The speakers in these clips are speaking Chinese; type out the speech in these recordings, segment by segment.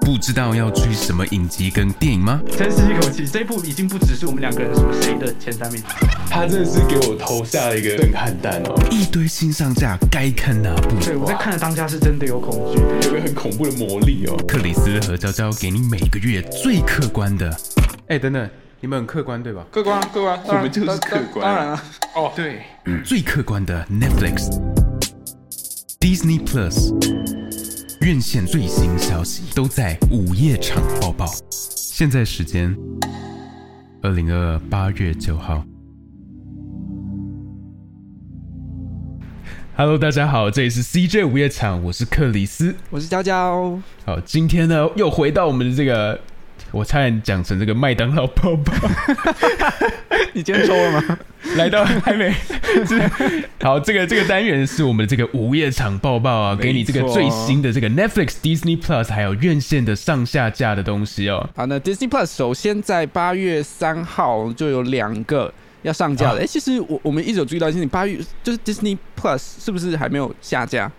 不知道要追什么影集跟电影吗？深吸一口气，这一部已经不只是我们两个人说谁的前三名，他真的是给我投下了一个震撼弹哦，一堆新上架，该看哪部？对我在看的当下是真的有恐惧，有个很恐怖的魔力哦。克里斯和娇娇给你每个月最客观的。哎，等等，你们很客观对吧？客观，客观，我们就是客观。当然了，哦，对，最客观的 Netflix、Disney Plus。院线最新消息都在午夜场报报。现在时间二零二二八月九号。Hello，大家好，这里是 CJ 午夜场，我是克里斯，我是娇娇。好，今天呢又回到我们的这个。我差点讲成这个麦当劳泡泡，你今天抽了吗？来到还没，好，这个这个单元是我们的这个午夜场报报啊，给你这个最新的这个 Netflix、Disney Plus 还有院线的上下架的东西哦。好，那 Disney Plus 首先在八月三号就有两个要上架了。哎，其实我我们一直有注意到，就是你八月就是 Disney Plus 是不是还没有下架？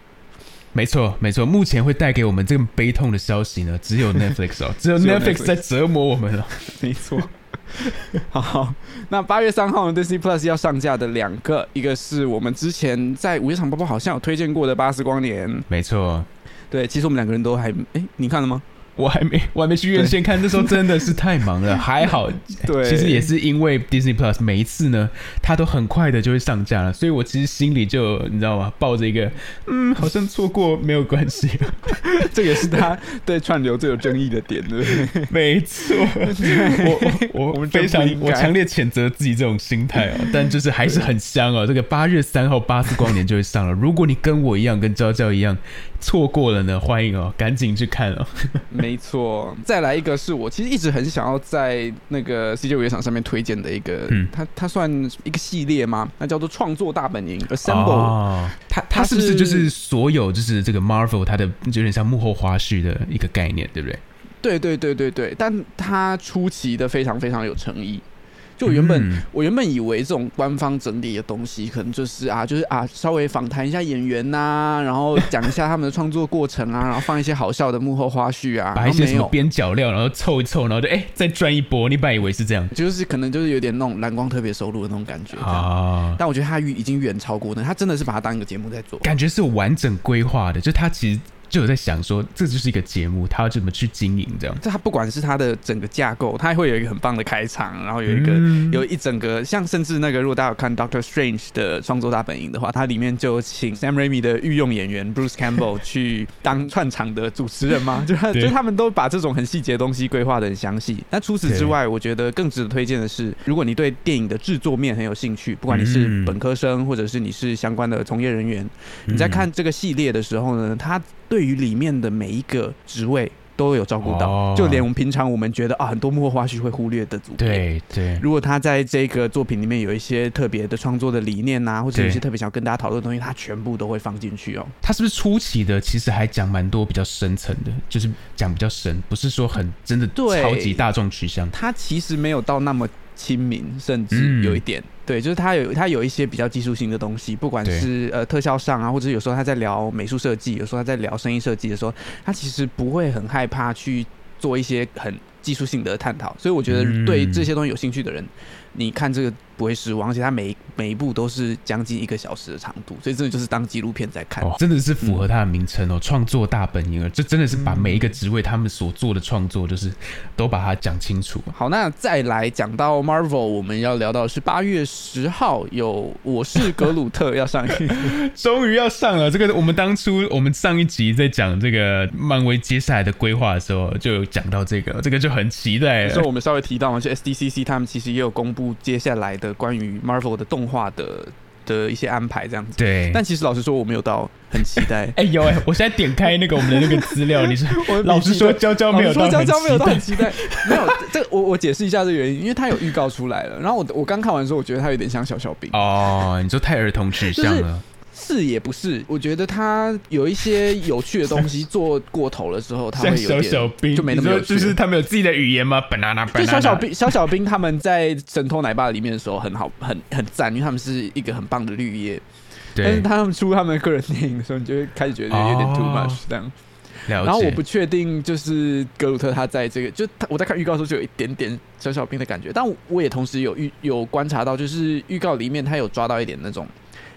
没错，没错。目前会带给我们这个悲痛的消息呢，只有 Netflix 哦，只有 Netflix 在折磨我们了。没错。好，那八月三号 Disney Plus 要上架的两个，一个是我们之前在午夜场包包好像有推荐过的《巴斯光年》。没错。对，其实我们两个人都还，哎，你看了吗？我还没，我还没去院线看，那时候 真的是太忙了。还好，对，其实也是因为 Disney Plus 每一次呢，它都很快的就会上架了，所以我其实心里就你知道吗？抱着一个嗯，好像错过没有关系，这也是他对串流最有争议的点，对不对？没错，我我我们非常我强烈谴责自己这种心态哦，但就是还是很香哦。这个八月三号《巴斯光年》就会上了，如果你跟我一样，跟娇娇一样错过了呢，欢迎哦，赶紧去看哦。没错，再来一个是我其实一直很想要在那个 CJ 五夜场上面推荐的一个，嗯，它它算一个系列吗？那叫做创作大本营 Assemble，它它是不是就是所有就是这个 Marvel 它的有点像幕后花絮的一个概念，对不对？对对对对对，但它出奇的非常非常有诚意。就原本我原本以为这种官方整理的东西，可能就是啊，就是啊，稍微访谈一下演员呐，然后讲一下他们的创作过程啊，然后放一些好笑的幕后花絮啊，把一些什么边角料，然后凑一凑，然后就哎再赚一波。你本来以为是这样，就是可能就是有点那种蓝光特别收入的那种感觉啊。但我觉得他已经远超过那，他真的是把它当一个节目在做，感觉是有完整规划的，就他其实。就有在想说，这就是一个节目，他要怎么去经营这样？这他不管是他的整个架构，他会有一个很棒的开场，然后有一个有一整个像甚至那个，如果大家有看 Doctor Strange 的创作大本营的话，它里面就请 Sam Raimi 的御用演员 Bruce Campbell 去当串场的主持人吗？就就他们都把这种很细节的东西规划的很详细。那除此之外，我觉得更值得推荐的是，如果你对电影的制作面很有兴趣，不管你是本科生或者是你是相关的从业人员，你在看这个系列的时候呢，他对于里面的每一个职位都有照顾到，就连我们平常我们觉得啊很多幕后花絮会忽略的组对对，如果他在这个作品里面有一些特别的创作的理念呐，或者有一些特别想要跟大家讨论的东西，他全部都会放进去哦。他是不是初期的其实还讲蛮多比较深层的，就是讲比较深，不是说很真的超级大众取向。他其实没有到那么。亲民，甚至有一点对，就是他有他有一些比较技术性的东西，不管是呃特效上啊，或者有时候他在聊美术设计，有时候他在聊声音设计的时候，他其实不会很害怕去做一些很技术性的探讨。所以我觉得对这些东西有兴趣的人。你看这个不会失望，而且它每每一部都是将近一个小时的长度，所以真的就是当纪录片在看，真的是符合它的名称哦，创作大本营，这真的是把每一个职位他们所做的创作，就是都把它讲清楚。好，那再来讲到 Marvel，我们要聊到是八月十号有《我是格鲁特》要上映，终于要上了。这个我们当初我们上一集在讲这个漫威接下来的规划的时候，就有讲到这个，这个就很期待。所以我们稍微提到嘛，就 SDCC 他们其实也有公布。接下来的关于 Marvel 的动画的的一些安排，这样子。对。但其实老实说，我没有到很期待。哎有哎，我现在点开那个我们的那个资料，你是 老实说，娇娇没有到娇娇没有到很期待。没有，这我我解释一下这原因，因为他有预告出来了。然后我我刚看完之后，我觉得他有点像小小兵。哦，你说太儿童取向了。是也不是，我觉得他有一些有趣的东西做过头了之后，他会有点就没那么有趣。就是他们有自己的语言吗？本拿拿就小小兵小小兵他们在神偷奶爸里面的时候很好，很很赞，因为他们是一个很棒的绿叶。但是他们出他们个人电影的时候，你就会开始觉得有点 too much 这样。然后我不确定，就是格鲁特他在这个，就他我在看预告的时候就有一点点小小兵的感觉，但我也同时有预有观察到，就是预告里面他有抓到一点那种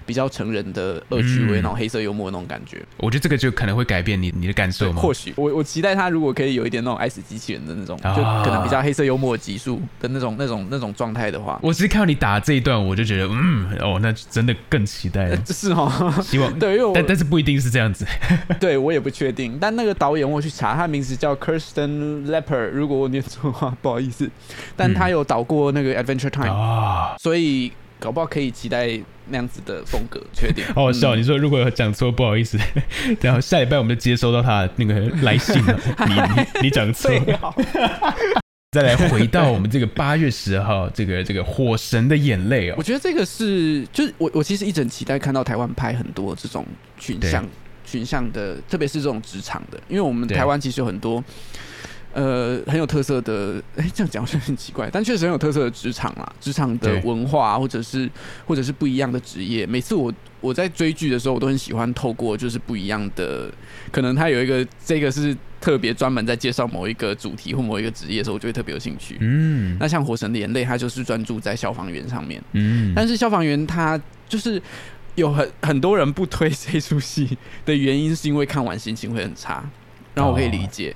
比较成人的恶趣味，嗯然后黑色幽默那种感觉。我觉得这个就可能会改变你你的感受吗。或许我我期待他如果可以有一点那种爱死机器人的那种，啊就可能比较黑色幽默的级数的那种那种那种状态的话，我只是看到你打这一段，我就觉得，嗯，哦，那真的更期待了。是哦。希望，对，因为我但但是不一定是这样子。对我也不确定，但那个导演我去查，他名字叫 Kirsten Lepper，如果我念错的话，不好意思。但他有导过那个 Adventure Time，、啊，所以搞不好可以期待那样子的风格。缺点，好好笑！嗯你说如果有讲错，不好意思。然后下礼拜我们就接收到他的那个来信 了，你你你讲错。再来回到我们这个八月十号，这个这个火神的眼泪哦我，觉得这个是，就是我我其实一直很期待看到台湾拍很多这种群像群像的，特别是这种职场的，因为我们台湾其实有很多。呃，很有特色的，哎、这样讲好像很奇怪，但确实很有特色的职场啦，职场的文化，或者是或者是不一样的职业。每次我我在追剧的时候，我都很喜欢透过就是不一样的，可能他有一个这个是特别专门在介绍某一个主题或某一个职业的时候，我就会特别有兴趣。嗯那像《火神的眼泪》，它就是专注在消防员上面。嗯，但是消防员他就是有很很多人不推这出戏的原因，是因为看完心情会很差，然后我可以理解。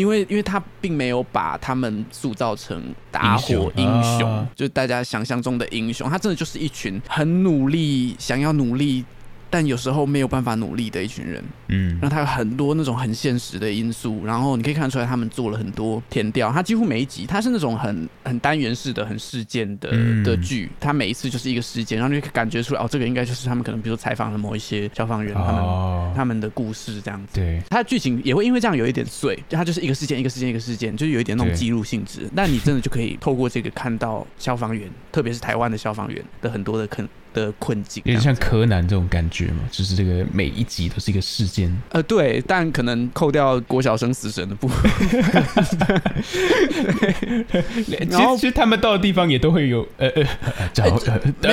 因为，因为他并没有把他们塑造成打火英雄，英雄啊就是大家想象中的英雄。他真的就是一群很努力、想要努力，但有时候没有办法努力的一群人。嗯然后他有很多那种很现实的因素，然后你可以看出来他们做了很多填调。他几乎每一集，他是那种很很单元式的、很事件的、嗯的剧，他每一次就是一个事件，然后你就感觉出来，哦，这个应该就是他们可能比如说采访了某一些消防员，他们哦，他们的故事这样子。对，它的剧情也会因为这样有一点碎，就它就是一个事件一个事件一个事件，就是有一点那种记录性质。但你真的就可以透过这个看到消防员，特别是台湾的消防员的很多的困的困境。有点像柯南这种感觉嘛，就是这个每一集都是一个事件。呃，对，但可能扣掉郭小生死神的部分，其然后实其实他们到的地方也都会有呃呃呃，找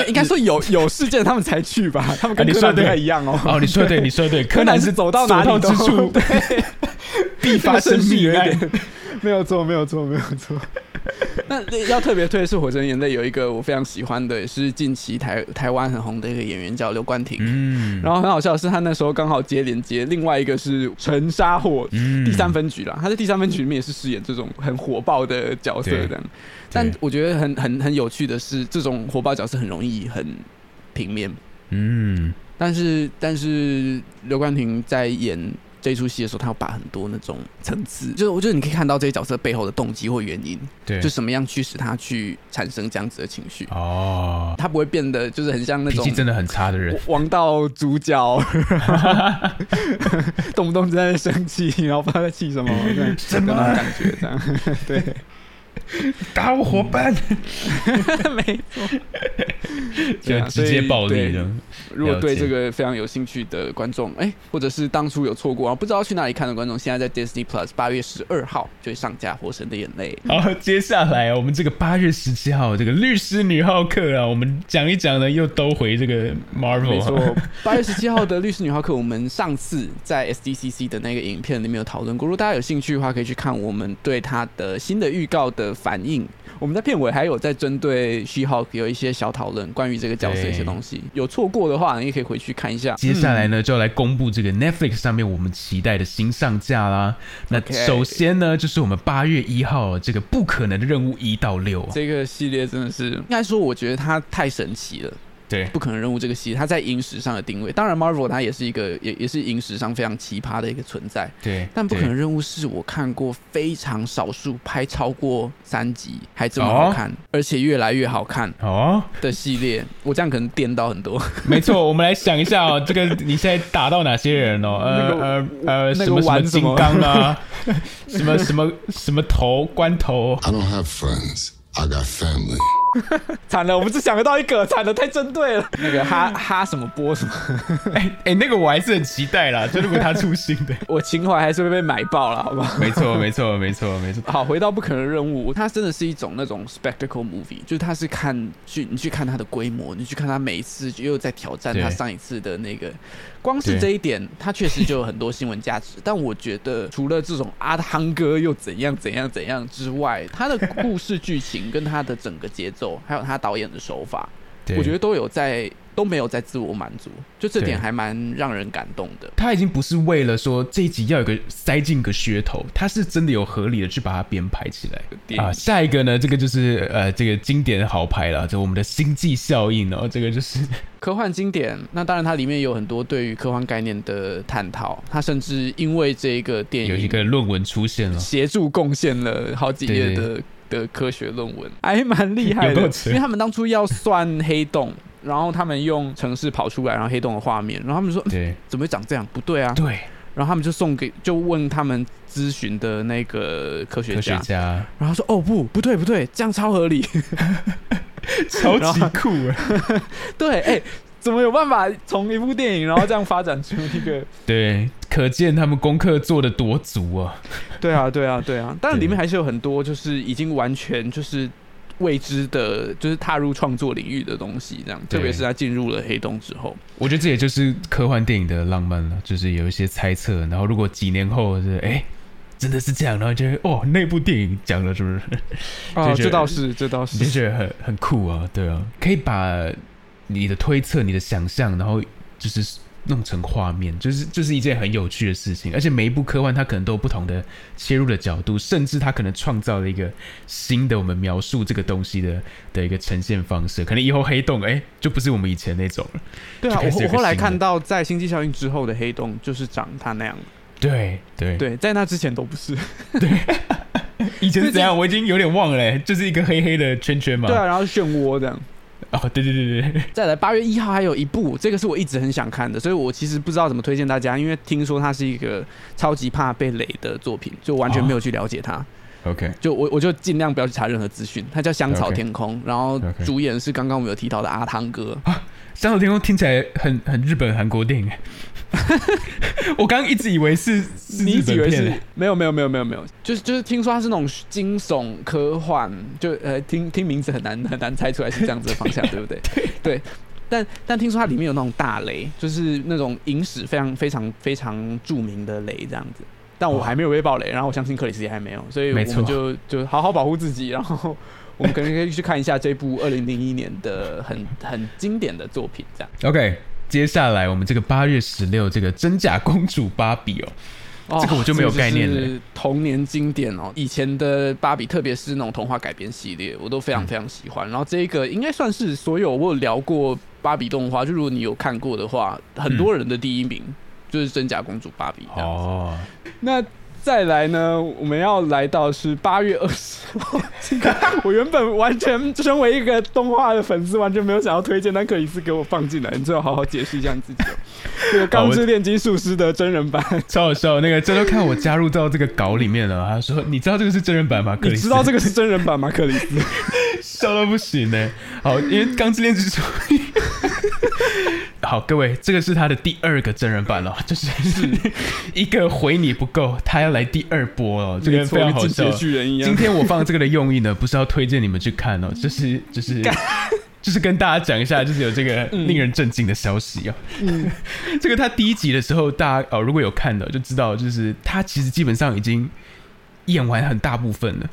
应该说有有事件他们才去吧，他们跟柯南不太一样哦。哦，你说的对，你说的对，柯南是走到哪里都之处对，必发生 命命案。没有错，没有错，没有错。那要特别推的是《火神眼泪》有一个我非常喜欢的，也是近期台台湾很红的一个演员叫刘冠廷。嗯，然后很好笑的是，他那时候刚好接连接另外一个是《沉沙火》嗯第三分局啦，他在第三分局里面也是饰演这种很火爆的角色对这样。但我觉得很很很有趣的是，这种火爆角色很容易很平面，嗯，但是但是刘冠廷在演这一出戏的时候，他要把很多那种层次，就是我觉得你可以看到这些角色背后的动机或原因，对，就什么样驱使他去产生这样子的情绪，哦，他不会变得就是很像那种脾气真的很差的人。王道主角，动不动就在那生气，然后不知道在气什么，这样什么的感觉，这样对，打我伙伴，没错，就直接暴力的。如果对这个非常有兴趣的观众，哎、或者是当初有错过啊，不知道去哪里看的观众，现在在 Disney Plus 八月十二号就会上架《火神的眼泪》。好，接下来我们这个八月十七号这个律师女浩克啊，我们讲一讲呢，又都回这个 Marvel，没错，八月十七号的《律师女浩克》，我们上次在 SDCC 的那个影片里面有讨论过。如果大家有兴趣的话，可以去看我们对它的新的预告的反应。我们在片尾还有在针对 She-Hulk 有一些小讨论，关于这个角色一些东西。有错过的话，你也可以回去看一下。接下来呢，就要来公布这个 Netflix 上面我们期待的新上架啦。那首先呢，就是我们八月一号这个不可能的任务一到六，这个系列真的是，应该说，我觉得它太神奇了。对，不可能任务这个系列，它在影史上的定位，当然 Marvel 它也是一个，也也是影史上非常奇葩的一个存在。对，但不可能任务是我看过非常少数拍超过三集还这么好看，而且越来越好看哦，的系列。我这样可能颠到很多。没错，我们来想一下哦，这个你现在打到哪些人哦？呃那个呃呃，什么什么玩什么金刚啊，什么什么什么头关头，I don't have friends. I got family. 惨了，我们只想得到一个，惨了，太针对了。那个哈哈什么波什么，哎哎，那个我还是很期待啦，就如果他出新的，我情怀还是会被买爆了，好不好？没错没错没错没错。好，回到不可能任务，它真的是一种那种 spectacle movie，就是它是看去你去看它的规模，你去看它每一次又在挑战它上一次的那个，光是这一点，它确实就有很多新闻价值。但我觉得除了这种阿汤哥又怎样怎样怎样之外，他的故事剧情跟他的整个节奏，还有他导演的手法，我觉得都有在都没有在自我满足，就这点还蛮让人感动的。他已经不是为了说这一集要有个塞进个噱头，他是真的有合理的去把它编排起来啊。下一个呢，这个就是呃这个经典好牌了，就我们的星际效应哦，这个就是科幻经典。那当然它里面有很多对于科幻概念的探讨，它甚至因为这个电影有一个论文出现了，协助贡献了好几页的。的科学论文。还蛮厉害的，因为他们当初要算黑洞，然后他们用城市跑出来，然后黑洞的画面，然后他们说，对，怎么会长这样？不对啊，对，然后他们就送给，就问他们咨询的那个科学家，然后说，哦不，不对不对，这样超合理，超级酷 对，哎。怎么有办法从一部电影，然后这样发展出一个？对，可见他们功课做的多足啊！对啊，对啊，对啊！当然里面还是有很多，就是已经完全就是未知的，就是踏入创作领域的东西，这样。特别是他进入了黑洞之后，我觉得这也就是科幻电影的浪漫了，就是有一些猜测。然后如果几年后是哎，真的是这样，然后觉得哦，那部电影讲了是不是？哦，这倒是，这倒是，就觉得很很酷啊！对啊，可以把。你的推测，你的想象，然后就是弄成画面，就是就是一件很有趣的事情。而且每一部科幻，它可能都有不同的切入的角度，甚至它可能创造了一个新的我们描述这个东西的的一个呈现方式。可能以后黑洞，哎，就不是我们以前那种了。对啊，我我后来看到在星际效应之后的黑洞，就是长它那样。对对对，在那之前都不是。对，以前是怎样？我已经有点忘了，就是一个黑黑的圈圈嘛。对啊，然后漩涡这样。哦，对对对对，再来八月一号还有一部，这个是我一直很想看的，所以我其实不知道怎么推荐大家，因为听说它是一个超级怕被雷的作品，就完全没有去了解它。OK，就我我就尽量不要去查任何资讯。它叫《香草天空》，然后主演是刚刚我们有提到的阿汤哥。香草天空听起来很很日本韩国电影，我刚刚一直以为是你以为是没有没有没有没有没有，就是就是听说它是那种惊悚科幻，就呃听听名字很难很难猜出来是这样子的方向，对不对？对，但但听说它里面有那种大雷，就是那种影史非常非常非常著名的雷这样子，但我还没有被爆雷，然后我相信克里斯也还没有，所以我们就就好好保护自己，然后。我们可能可以去看一下这部二零零一年的很很经典的作品，这样。OK，接下来我们这个八月十六这个真假公主芭比哦，这个我就没有概念了。童年经典哦，以前的芭比，特别是那种童话改编系列，我都非常非常喜欢。然后这个应该算是所有我有聊过芭比动画，就如果你有看过的话，很多人的第一名就是真假公主芭比。哦，那。再来呢，我们要来到是八月二十号。我原本完全身为一个动画的粉丝，完全没有想要推荐，但克里斯给我放进来，你最好好好解释一下你自己。这个《钢之炼金术师》的真人版超好笑，那个真的看我加入到这个稿里面了。他说：“你知道这个是真人版吗？”克里斯，知道这个是真人版吗？克里斯 笑到不行呢。好，因为《钢之炼金术》。好，各位，这个是他的第二个真人版了，就是 一个回你不够，他要来第二波哦，这个非常好笑。今天我放这个的用意呢，不是要推荐你们去看哦，就是就是就是跟大家讲一下，就是有这个令人震惊的消息哦。这个他第一集的时候，大家哦如果有看的就知道，就是他其实基本上已经演完很大部分了，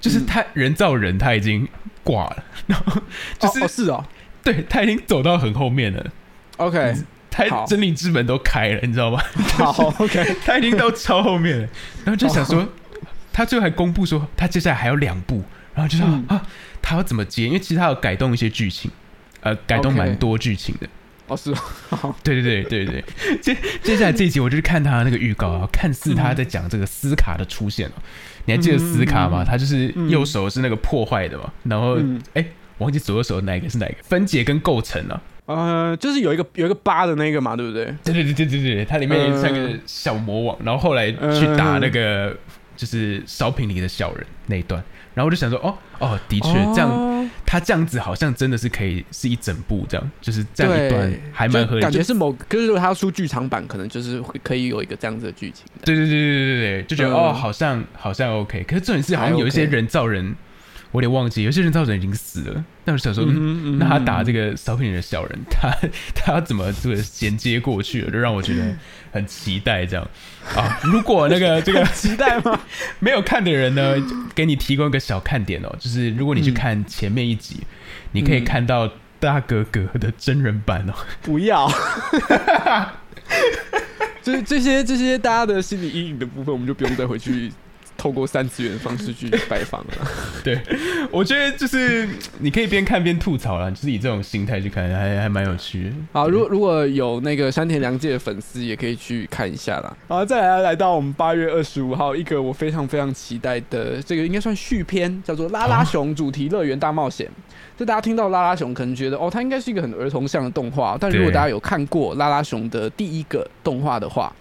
就是他人造人他已经挂了，然后就是是哦，对他已经走到很后面了。OK，他真理之门都开了，你知道吗？好，OK，他已经到超后面了，然后就想说，他最后还公布说他接下来还有两部，然后就说啊，他要怎么接？因为其实他有改动一些剧情，呃，改动蛮多剧情的。哦，是，对对对对对。接接下来这一集，我就是看他那个预告啊，看似他在讲这个斯卡的出现哦。你还记得斯卡吗？他就是右手是那个破坏的嘛，然后哎，忘记左右手哪个是哪个，分解跟构成了。呃，就是有一个有一个八的那个嘛，对不对？对对对对对对，它里面像个小魔王，然后后来去打那个就是烧瓶里的小人那一段，然后我就想说，哦哦，的确这样他这样子好像真的是可以是一整部这样，就是这样一段还蛮合理，就感觉是某，可是如果他要出剧场版，可能就是会可以有一个这样子的剧情的。对对对对对对，就觉得、嗯哦，好像好像 OK，可是重点是好像有一些人造人，我有点忘记，有些人造人已经死了，但我想说，嗯嗯嗯那他打这个，个烧饼人的小人，他他要怎么这个衔接过去了，就让我觉得很期待这样啊。如果那个 这个期待吗？没有看的人呢，给你提供一个小看点哦，就是如果你去看前面一集，你可以看到大哥哥的真人版哦。不要。就是这些这些大家的心理阴影的部分，我们就不用再回去透过三次元的方式去拜访了。对，我觉得就是你可以边看边吐槽啦，就是以这种心态去看，还还蛮有趣的。好，如果如果有那个山田凉介的粉丝，也可以去看一下啦。好，再来来到我们八月二十五号，一个我非常非常期待的，这个应该算续篇，叫做《拉拉熊主题乐园大冒险》。就大家听到拉拉熊，可能觉得哦，它应该是一个很儿童向的动画，但如果大家有看过拉拉熊的第一个动画的话，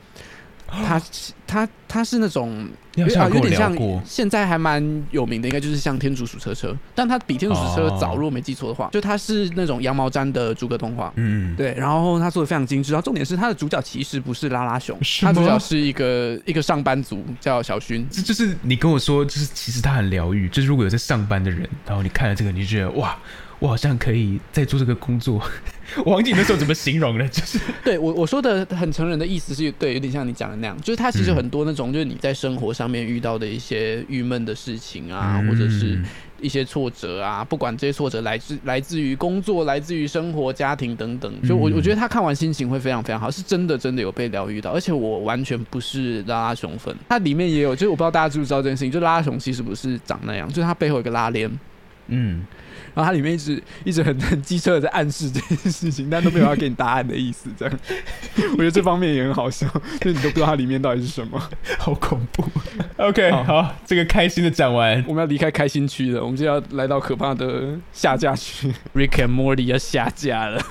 它它它是那种有有点像，现在还蛮有名的，应该就是像天竺鼠车车，但它比天竺鼠车车早，哦如果没记错的话，就它是那种羊毛毡的逐格动画。嗯，对，然后他做的非常精致，然后重点是他的主角其实不是拉拉熊，他主角是一个一个上班族叫小薰。这就是你跟我说，就是其实他很疗愈，就是如果有在上班的人，然后你看了这个，你就觉得哇，我好像可以再做这个工作。我忘记你那时候怎么形容呢，就是对我我说的很成人的意思是对，有点像你讲的那样，就是他其实很多那种，就是你在生活上面遇到的一些郁闷的事情啊，或者是嗯一些挫折啊，不管这些挫折来自来自于工作、来自于生活、家庭等等，就我嗯我觉得他看完心情会非常非常好，是真的真的有被疗愈到，而且我完全不是拉拉熊粉，它里面也有，就是我不知道大家知不知道这件事情，就拉拉熊其实不是长那样，就是它背后有个拉链。嗯，然后它里面一直一直很很机车的在暗示这件事情，但都没有要给你答案的意思，这样，我觉得这方面也很好笑，就你都不知道它里面到底是什么。好恐怖。OK，好好，这个开心的讲完，我们要离开开心区了，我们就要来到可怕的下架区。Rick and Morty 要下架了，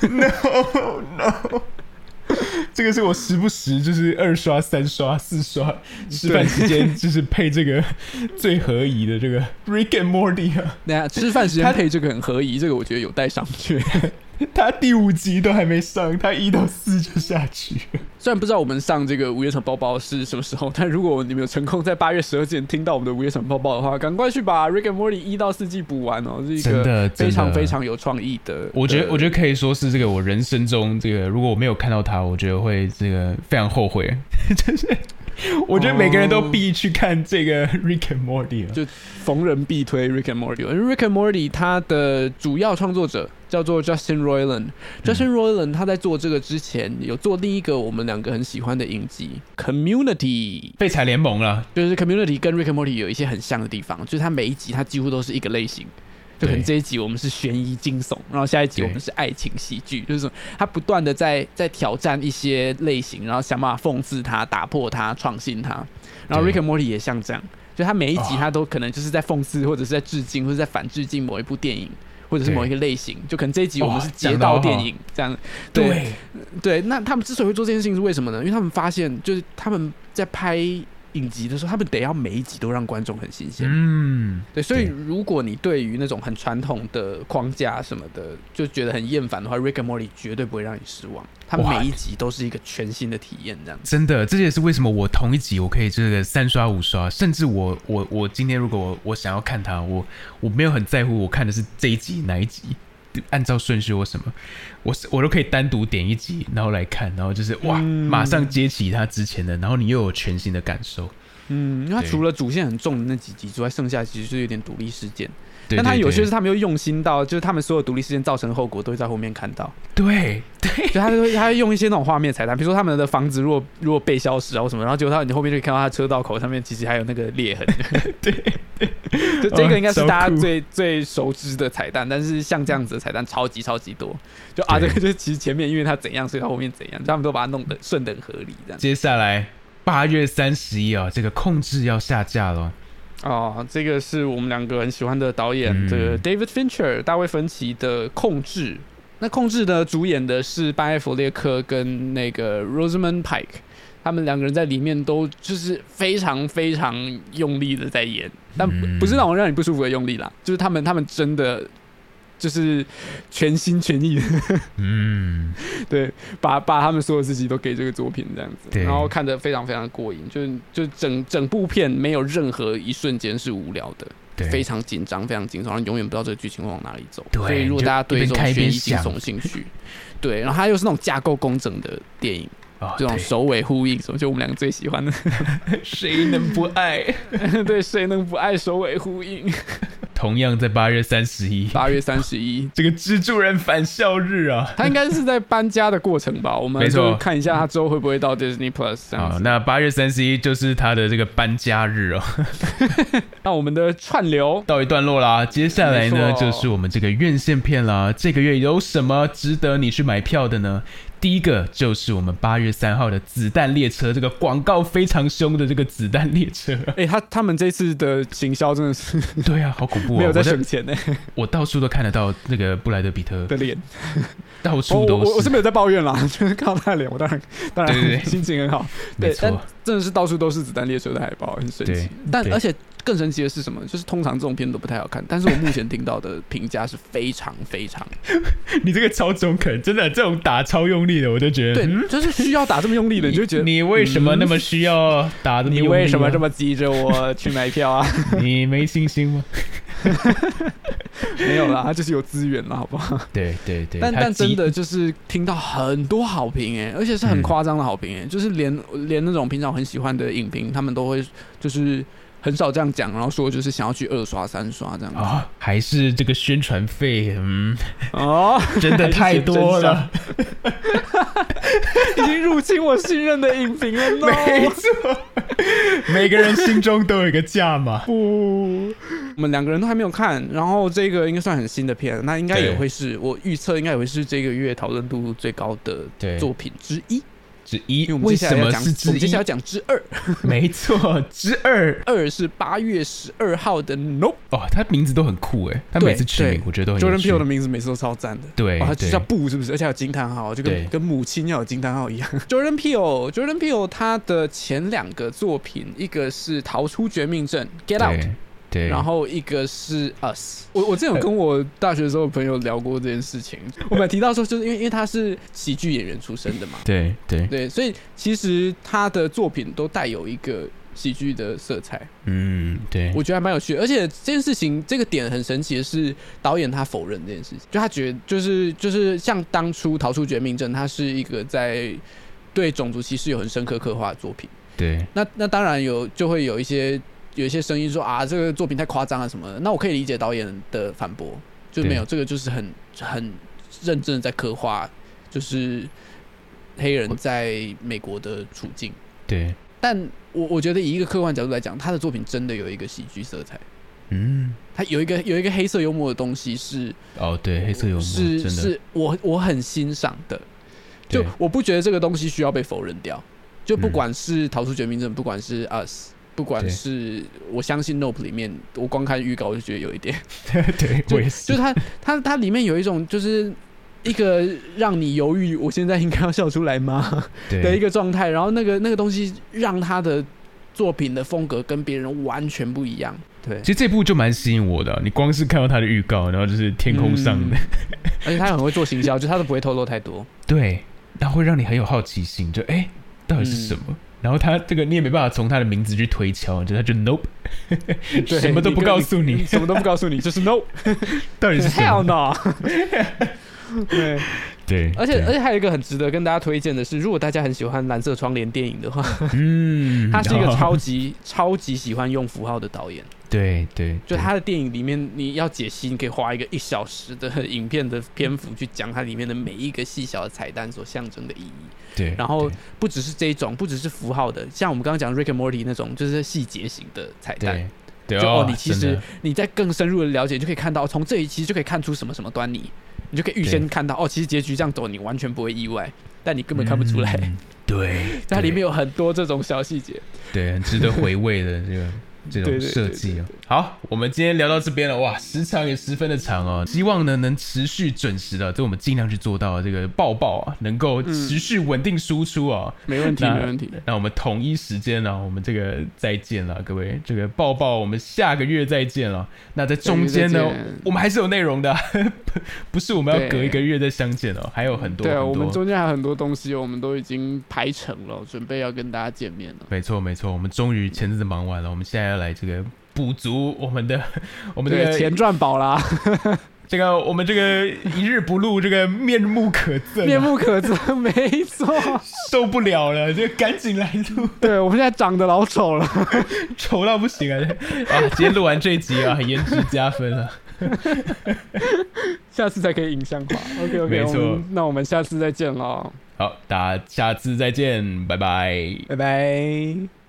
这个是我时不时就是二刷、三刷、四刷，吃饭时间就是配这个最合宜的这个 Rick and Morty 啊。那下吃饭时间它配这个很合宜，这个我觉得有待商榷。他第五集都还没上，他一到四就下去了。虽然不知道我们上这个午夜场包包是什么时候，但如果你们有成功在八月十二前听到我们的午夜场包包的话，赶快去把 Rick and Morty 一到四季补完哦，是一个真的非常非常有创意的。我觉得，我觉得可以说是这个我人生中这个，如果我没有看到他，我觉得会这个非常后悔。就是我觉得每个人都必去看这个 Rick and Morty 啊。就逢人必推 Rick and Morty。因为 Rick and Morty 它的主要创作者叫做 Justin Roiland。Justin Roiland 他在做这个之前有做另一个我们两个很喜欢的影集 Community。废柴联盟了，就是 Community 跟 Rick and Morty 有一些很像的地方，就是它每一集它几乎都是一个类型。就可能这一集我们是悬疑惊悚，然后下一集我们是爱情喜剧，就是他不断的在在挑战一些类型，然后想办法讽刺它、打破它、创新它。然后 Rick and Morty 也像这样，就他每一集他都可能就是在讽刺，或者是在致敬，或者在反致敬某一部电影，或者是某一个类型。就可能这一集我们是街道电影这样。对，对，那他们之所以会做这件事情是为什么呢？因为他们发现，就是他们在拍影集的时候，他们得要每一集都让观众很新鲜。嗯，对，所以如果你对于那种很传统的框架什么的，就觉得很厌烦的话，Rick and Morty 绝对不会让你失望。他每一集都是一个全新的体验，这样子。真的，这也是为什么我同一集我可以这个三刷五刷，甚至我我我今天如果我我想要看它，我我没有很在乎我看的是这一集哪一集，按照顺序或什么，我是我都可以单独点一集，然后来看，然后就是哇，嗯马上接起它之前的，然后你又有全新的感受。嗯，因为它除了主线很重的那几集之外，剩下其实就是有点独立事件。对但他有些是他们又用心到，就是他们所有独立事件造成的后果都会在后面看到。对对 就他会他会用一些那种画面彩蛋，比如说他们的房子如果如果被消失啊或什么，然后结果他你后面就可以看到他车道口上面其实还有那个裂痕。对 对，就这个应该是哦大家最最熟知的彩蛋，但是像这样子的彩蛋超级超级多。就啊，这对个就是其实前面因为他怎样，所以他后面怎样，就他们都把它弄得顺等合理这样。接下来八月三十一啊，这个控制要下架了。哦，这个是我们两个很喜欢的导演，嗯这个 David Fincher 大卫芬奇的《控制》。那《控制》呢，主演的是班艾弗列克跟那个 Rosamund Pike，他们两个人在里面都就是非常非常用力的在演，但不是那种让你不舒服的用力啦，就是他们他们真的就是全心全意的嗯，对，把把他们所有自己都给这个作品这样子，然后看得非常非常过瘾，就是就整整部片没有任何一瞬间是无聊的，非常紧张，非常紧张，然后永远不知道这个剧情会往哪里走。所以如果大家对这种悬疑惊悚 兴趣，对，然后它又是那种架构工整的电影，哦这种首尾呼应，什么就我们两个最喜欢的。谁能不爱？对，谁能不爱首尾呼应？同样在八月三十一，八月三十一，这个蜘蛛人返校日啊。他应该是在搬家的过程吧？我们没错就看一下他之后会不会到 Disney Plus 这那八月三十一就是他的这个搬家日哦，那我们的串流到一段落啦。接下来呢，就是我们这个院线片啦。这个月有什么值得你去买票的呢？第一个就是我们八月三号的《子弹列车》，这个广告非常凶的这个《子弹列车》。哎、他他们这次的行销真的是 对啊，好恐怖哦！没有在省钱呢、我到处都看得到那个布莱德比特，的脸。到处都是。我我是没有在抱怨啦，就是看到他的脸，我当然当然心情很好。没对，但错，真的是到处都是子弹列车的海报，很神奇但而且更神奇的是什么？就是通常这种片都不太好看，但是我目前听到的评价是非常非常 你这个超中肯，真的这种打超用力的，我就觉得，对嗯，就是需要打这么用力的，你就觉得你为什么那么需要打的、你为什么这么么急着我去买票啊？你没信心吗？没有啦，他就是有资源了，好不好？对对对，但但真的就是听到很多好评哎，而且是很嗯夸张的好评哎，就是连连那种平常很喜欢的影评，他们都会就是很少这样讲，然后说就是想要去二刷三刷这样子。啊、还是这个宣传费，嗯，哦，真的太多了，已经入侵我信任的影评了，no！没错，每个人心中都有一个价嘛。不，我们两个人都还没有看，然后这个应该算很新的片，那应该也会是我预测应该也会是这个月讨论度最高的对作品之一，之一因为什接下来要讲，么是之一我们接下来要？讲之二，没错，之二二是八月十二号的 Nope。哦，他名字都很酷哎，他对每次取名对我觉得都很有 Jordan Peele 的名字每次都超赞的。对哦，他叫布是不是？而且还有惊叹号，就跟跟母亲要有惊叹号一样。Jordan Peele，Jordan Peele 他的前两个作品，一个是《逃出绝命镇》（Get Out），然后一个是 Us。我我之前有跟我大学的时候的朋友聊过这件事情，我们有提到说，就是因为因为他是喜剧演员出身的嘛，对对，对，所以其实他的作品都带有一个喜剧的色彩，嗯对，我觉得还蛮有趣的。而且这件事情这个点很神奇的是，导演他否认这件事情，就他觉得就是就是像当初《逃出绝命镇》，他是一个在对种族歧视有很深刻刻画的作品。对。那那当然有就会有一些有一些声音说啊，这个作品太夸张啊什么的。那我可以理解导演的反驳，就没有这个就是很很认真的在刻画，就是黑人在美国的处境。对，但我我觉得以一个客观角度来讲，他的作品真的有一个喜剧色彩，嗯，他有一个有一个黑色幽默的东西是哦对，黑色幽默是，是我我很欣赏的，就我不觉得这个东西需要被否认掉。就不嗯管是逃出绝命镇，不管是 Us，不管是我相信 Nope 里面，我光看预告我就觉得有一点，对就我也，就是它它它里面有一种就是一个让你犹豫，我现在应该要笑出来吗？的一个状态，然后那个那个东西让他的作品的风格跟别人完全不一样。对。其，实这部就蛮吸引我的啊、你光是看到他的预告，然后就是天空上的，而且他很会做行销，就他都不会透露太多。对，那会让你很有好奇心，就哎、到底是什么？然后他这个你也没办法从他的名字去推敲，就他就 nope，什么都不告诉你，什么都不告诉你，就是 no 到底是 hell？no。对，对，而且而且还有一个很值得跟大家推荐的是，如果大家很喜欢蓝色窗帘电影的话，嗯，他是一个哦超级超级喜欢用符号的导演。对对，就他的电影里面，你要解析，你可以花一个一小时的影片的篇幅去讲它里面的每一个细小的彩蛋所象征的意义。对，然后不只是这一种，不只是符号的，像我们刚刚讲 Rick and Morty 那种，就是细节型的彩蛋。对对就哦，你其实你在更深入的了解，你就可以看到从这里其实就可以看出什么什么端倪，你就可以预先看到哦，其实结局这样走你完全不会意外，但你根本看不出来。嗯对，它里面有很多这种小细节。对很值得回味的这个这种设计哦对对。好，我们今天聊到这边了，哇，时长也十分的长哦。希望呢能持续准时的，这我们尽量去做到这个抱抱啊，能够持续稳定输出哦。没问题，没问题。那我们统一时间呢，我们这个再见了，各位，这个抱抱，我们下个月再见了。那在中间呢我们还是有内容的，不 不是我们要隔一个月再相见哦，还有很多对啊，我们中间还有很多东西，我们都已经排成了，准备要跟大家见面了。没错没错，我们终于前阵子忙完了，我们现在要来这个补足我们的 我们这对，个钱赚饱啦，这个我们这个一日不录，这个面目可憎啊、面目可憎，没错。受不了了，就赶紧来录，对，我们现在长得老丑了。丑到不行啊！啊，今天录完这一集啊，颜值加分了。下次才可以影像化。OK OK，没错那我们下次再见喽，好，大家下次再见，拜拜。拜拜。